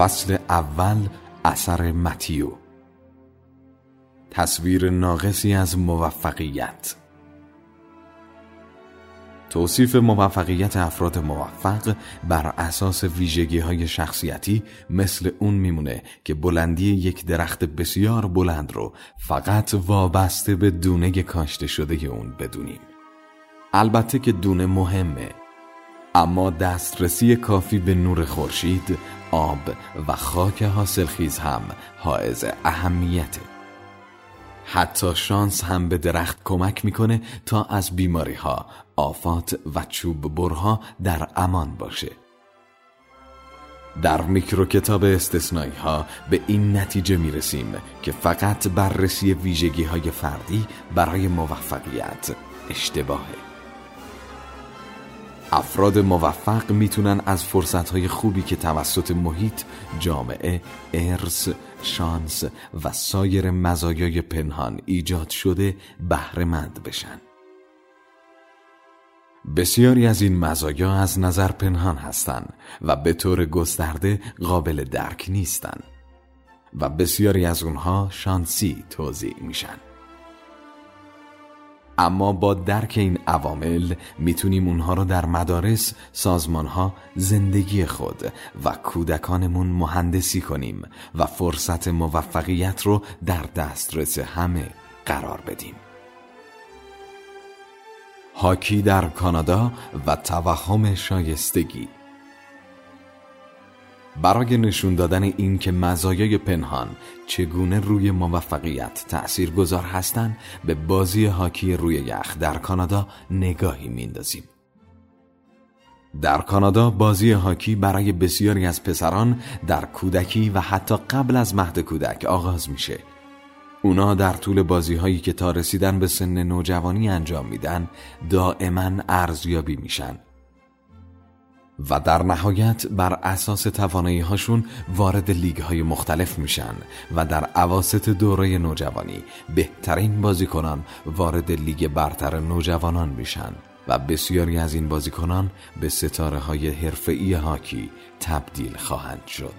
فصل اول اثر متیو. تصویر ناقصی از موفقیت. توصیف موفقیت افراد موفق بر اساس ویژگی های شخصیتی مثل اون میمونه که بلندی یک درخت بسیار بلند رو فقط وابسته به دونه کاشته شده اون بدونیم. البته که دونه مهمه. اما دسترسی کافی به نور خورشید، آب و خاک حاصلخیز هم حائز اهمیته حتی شانس هم به درخت کمک می‌کنه تا از بیماری ها، آفات و چوب برها در امان باشه. در میکرو کتاب استثنایی ها به این نتیجه می رسیم که فقط بررسی ویژگی های فردی برای موفقیت اشتباهه. افراد موفق می‌تونن از فرصتهای خوبی که توسط محیط، جامعه، ارث، شانس و سایر مزایای پنهان ایجاد شده بهرهمند بشن. بسیاری از این مزایا از نظر پنهان هستند و به طور گسترده قابل درک نیستند و بسیاری از اونها شانسی توضیح میشن. اما با درک این عوامل می‌تونیم اونها رو در مدارس، سازمانها، زندگی خود و کودکانمون مهندسی کنیم و فرصت موفقیت رو در دسترس همه قرار بدیم. هاکی در کانادا و توهم شایستگی برای نشون دادن این که مزایای پنهان چگونه روی موفقیت تأثیر گذار هستند به بازی هاکی روی یخ در کانادا نگاهی میندازیم. در کانادا بازی هاکی برای بسیاری از پسران در کودکی و حتی قبل از مهد کودک آغاز میشه. اونا در طول بازی هایی که تا رسیدن به سن نوجوانی انجام میدن دائما ارزیابی میشن و در نهایت بر اساس توانایی هاشون وارد لیگ های مختلف میشن و در عواست دوره نوجوانی بهترین بازیکنان وارد لیگ برتر نوجوانان میشن و بسیاری از این بازیکنان به ستاره های حرفه‌ای هاکی تبدیل خواهند شد.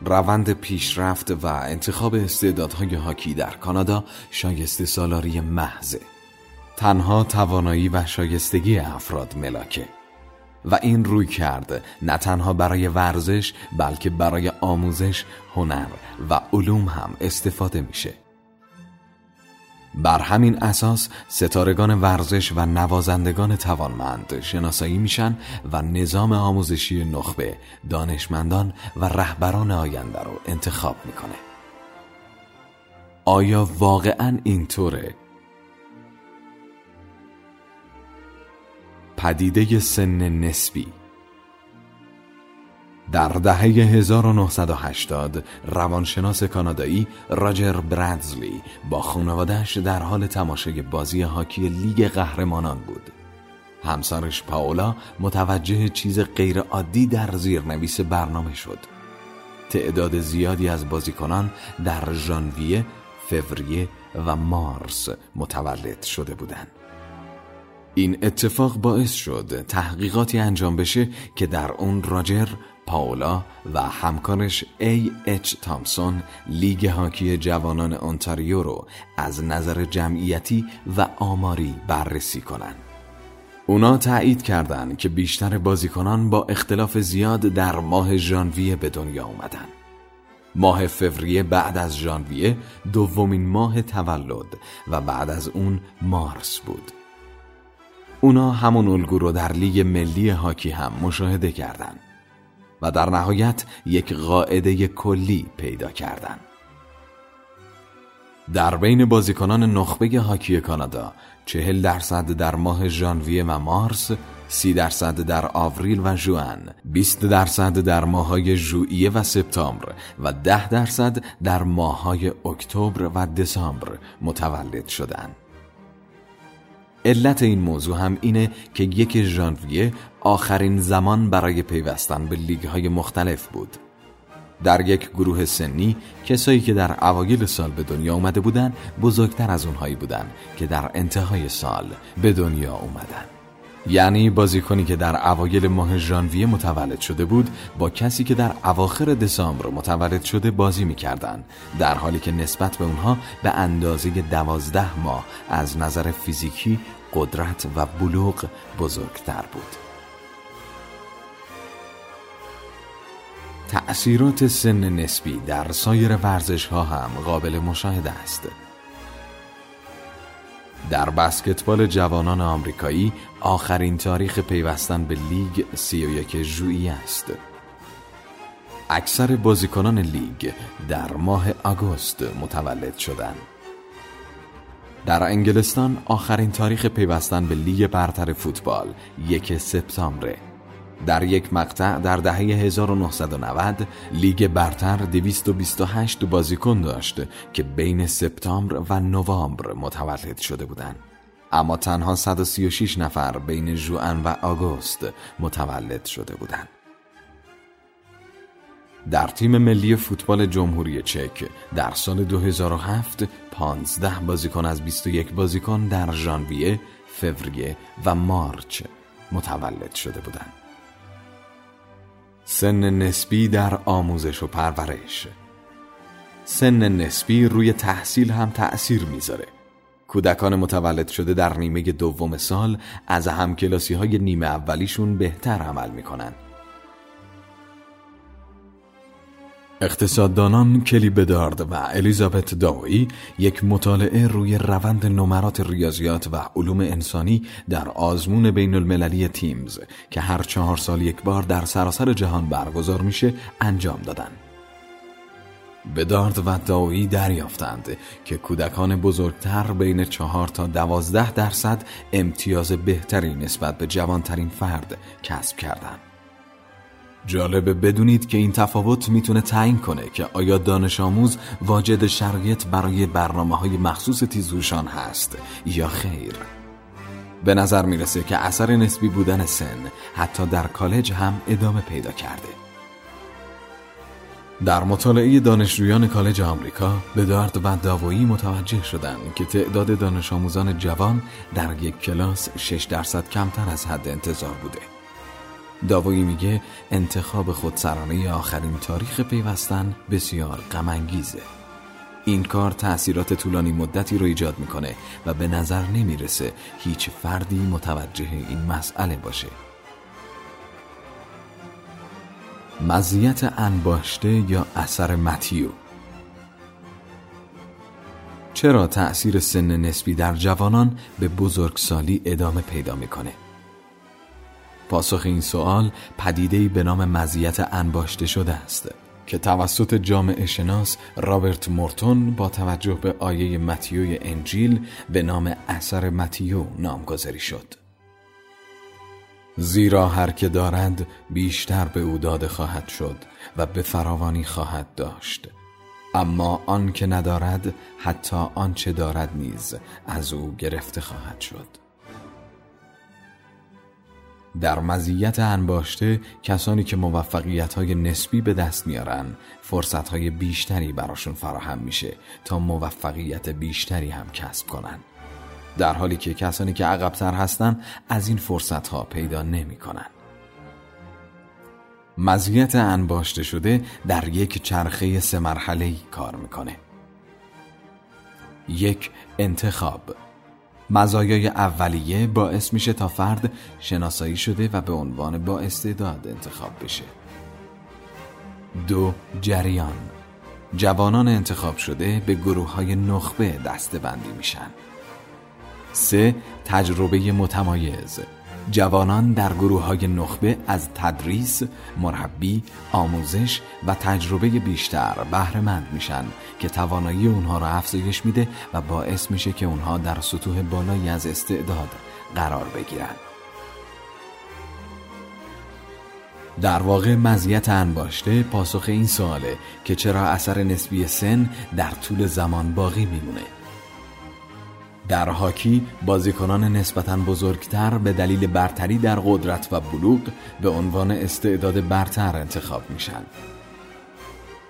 روند پیشرفت و انتخاب استعدادهای هاکی در کانادا شایسته سالاری محضه. تنها توانایی و شایستگی افراد ملاکه و این روی کرد نه تنها برای ورزش بلکه برای آموزش هنر و علوم هم استفاده میشه. بر همین اساس ستارگان ورزش و نوازندگان توانمند شناسایی میشن و نظام آموزشی نخبه دانشمندان و رهبران آینده رو انتخاب می‌کنه. آیا واقعا اینطوره پدیده سن نسبی در دهه 1980 روانشناس کانادایی راجر برادزلی با خانوادهش در حال تماشای بازی هاکی لیگ قهرمانان بود. همسرش پاولا متوجه چیز غیرعادی در زیرنویس برنامه شد. تعداد زیادی از بازیکنان در ژانویه، فوریه و مارس متولد شده بودند. این اتفاق باعث شد تحقیقاتی انجام بشه که در اون راجر، پاولا و همکارش ای اچ تامسون لیگ هاکی جوانان اونتاریو رو از نظر جمعیتی و آماری بررسی کنند. اونا تایید کردند که بیشتر بازیکنان با اختلاف زیاد در ماه ژانویه به دنیا اومدن. ماه فوریه بعد از ژانویه دومین ماه تولد و بعد از اون مارس بود. اونا همون الگو رو در لیگ ملی هاکی هم مشاهده کردند و در نهایت یک قاعده کلی پیدا کردند. در بین بازیکنان نخبه هاکی کانادا چهل درصد در ماه ژانویه و مارس سی درصد در آوریل و ژوئن 20 درصد در ماههای ژوئیه و سپتامبر و ده درصد در ماههای اکتبر و دسامبر متولد شدند. علت این موضوع هم اینه که یک ژانویه آخرین زمان برای پیوستن به لیگ های مختلف بود. در یک گروه سنی کسایی که در اوایل سال به دنیا اومده بودن بزرگتر از اونهایی بودن که در انتهای سال به دنیا اومدن. یعنی بازیکنی که در اوایل ماه ژانویه متولد شده بود با کسی که در اواخر دسامبر متولد شده بازی می‌کردند در حالی که نسبت به اونها به اندازه دوازده ماه از نظر فیزیکی قدرت و بلوغ بزرگتر بود تأثیرات سن نسبی در سایر ورزش ها هم قابل مشاهده است در بسکتبال جوانان آمریکایی آخرین تاریخ پیوستن به لیگ 31 ژوئیه است. اکثر بازیکنان لیگ در ماه آگوست متولد شدند. در انگلستان آخرین تاریخ پیوستن به لیگ برتر فوتبال یک سپتامبر در یک مقطع در دهه 1990 لیگ برتر 228 بازیکن داشت که بین سپتامبر و نوامبر متولد شده بودند. اما تنها 136 نفر بین ژوئن و آگوست متولد شده بودند. در تیم ملی فوتبال جمهوری چک در سال 2007 15 بازیکن از 21 بازیکن در ژانویه، فوریه و مارچ متولد شده بودند. سن نسبی در آموزش و پرورش. سن نسبی روی تحصیل هم تأثیر می‌ذاره. کودکان متولد شده در نیمه دوم سال از همکلاسی های نیمه اولیشون بهتر عمل می‌کنن. اقتصاددانان کلی بدارد و الیزابت داوی یک مطالعه روی روند نمرات ریاضیات و علوم انسانی در آزمون بین المللی تیمز که هر چهار سال یک بار در سراسر جهان برگزار میشه انجام دادن بدارد و داوی دریافتند که کودکان بزرگتر بین چهار تا دوازده درصد امتیاز بهتری نسبت به جوانترین فرد کسب کردند. جالبه بدونید که این تفاوت می‌تونه تعیین کنه که آیا دانش آموز واجد شرایط برای برنامه های مخصوص تیزهوشان هست یا خیر؟ به نظر می‌رسه که اثر نسبی بودن سن حتی در کالج هم ادامه پیدا کرده. در مطالعه دانشجویان کالج آمریکا به دارد و داوایی متوجه شدند که تعداد دانش آموزان جوان در یک کلاس 6 درصد کمتر از حد انتظار بوده. داوایی میگه انتخاب خودسرانه آخرین تاریخ پیوستن بسیار غمانگیزه. این کار تأثیرات طولانی مدتی رو ایجاد می‌کنه و به نظر نمی‌رسه هیچ فردی متوجه این مسئله باشه. مزیت انباشته یا اثر متیو. چرا تأثیر سن نسبی در جوانان به بزرگسالی ادامه پیدا می‌کنه؟ پاسخ این سوال پدیده‌ای به نام مزیت انباشته شده است که توسط جامعه شناس رابرت مورتون با توجه به آیه متیوی انجیل به نام اثر متیو نامگذاری شد. زیرا هر که دارد بیشتر به او داده خواهد شد و به فراوانی خواهد داشت. اما آن که ندارد حتی آنچه دارد نیز از او گرفته خواهد شد. در مزیت انباشته کسانی که موفقیت های نسبی به دست میارن فرصت های بیشتری براشون فراهم میشه تا موفقیت بیشتری هم کسب کنن. در حالی که کسانی که عقبتر هستن از این فرصت ها پیدا نمی کنن. مزیت انباشته شده در یک چرخه سه مرحله کار می‌کنه. یک انتخاب. مزایای اولیه باعث میشه تا فرد شناسایی شده و به عنوان با استعداد انتخاب بشه. دو جریان. جوانان انتخاب شده به گروه های نخبه دسته بندی میشن. سه تجربه متمایز. جوانان در گروه های نخبه از تدریس، مربی، آموزش و تجربه بیشتر بهرهمند میشن که توانایی اونها را افزایش میده و باعث میشه که اونها در سطوح بالایی از استعداد قرار بگیرن. در واقع مزیت انباشته پاسخ این سواله که چرا اثر نسبی سن در طول زمان باقی میمونه در هاکی بازیکنان نسبتا بزرگتر به دلیل برتری در قدرت و بلوغ به عنوان استعداد برتر انتخاب میشن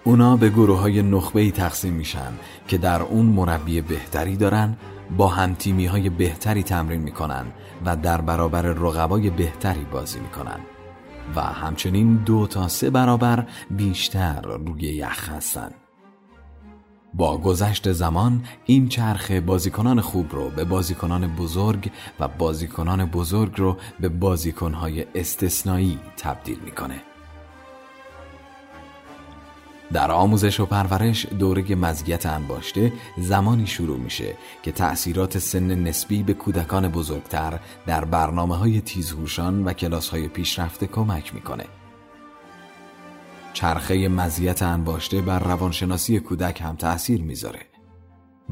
اونا به گروه های نخبه ای تقسیم میشن که در اون مربی بهتری دارن با همتیمی های بهتری تمرین می‌کنن و در برابر رقبای بهتری بازی می‌کنن و همچنین دو تا سه برابر بیشتر روی یخ هستند. با گذشت زمان این چرخه بازیکنان خوب رو به بازیکنان بزرگ و بازیکنان بزرگ رو به بازیکنهای استثنایی تبدیل می‌کنه. در آموزش و پرورش دوره مزیت انباشته زمانی شروع میشه که تأثیرات سن نسبی به کودکان بزرگتر در برنامه های تیزهوشان و کلاس های پیشرفته کمک می‌کنه. چرخه مزیت انباشته بر روانشناسی کودک هم تأثیر می‌ذاره.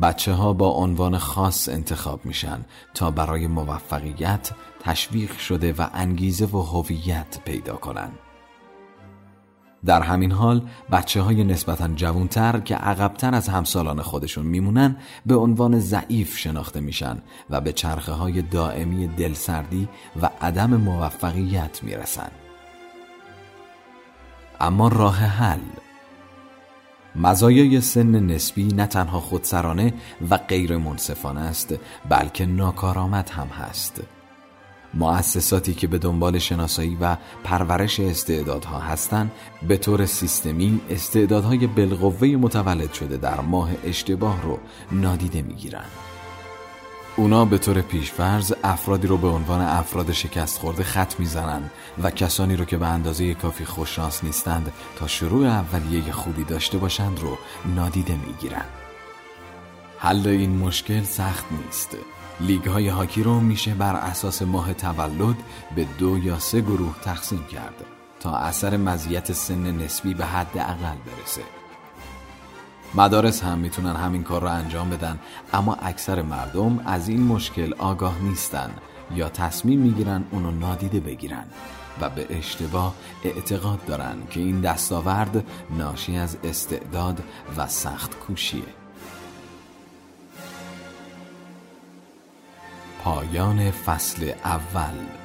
بچه ها با عنوان خاص انتخاب میشن تا برای موفقیت تشویق شده و انگیزه و هویت پیدا کنن. در همین حال بچه های نسبتا جوانتر که عقبتر از همسالان خودشون میمونن به عنوان ضعیف شناخته میشن و به چرخه های دائمی دلسردی و عدم موفقیت می‌رسن. اما راه حل. مزایای سن نسبی نه تنها خودسرانه و غیر منصفانه است بلکه ناکارآمد هم هست. مؤسساتی که به دنبال شناسایی و پرورش استعدادها هستند به طور سیستمی استعدادهای بالقوه متولد شده در ماه اشتباه رو نادیده می‌گیرند. اونا به طور پیشفرز افرادی رو به عنوان افراد شکست خورده خط می‌زنن و کسانی رو که به اندازه کافی خوششانس نیستند تا شروع اولیه خوبی داشته باشند رو نادیده می‌گیرن. حل این مشکل سخت نیست. لیگ های هاکی رو میشه بر اساس ماه تولد به دو یا سه گروه تقسیم کرد تا اثر مزیت سن نسبی به حد اقل برسه. مدارس هم می‌تونن همین کار رو انجام بدن. اما اکثر مردم از این مشکل آگاه نیستن یا تصمیم می‌گیرن اونو نادیده بگیرن و به اشتباه اعتقاد دارن که این دستاورد ناشی از استعداد و سخت کوشیه. پایان فصل اول.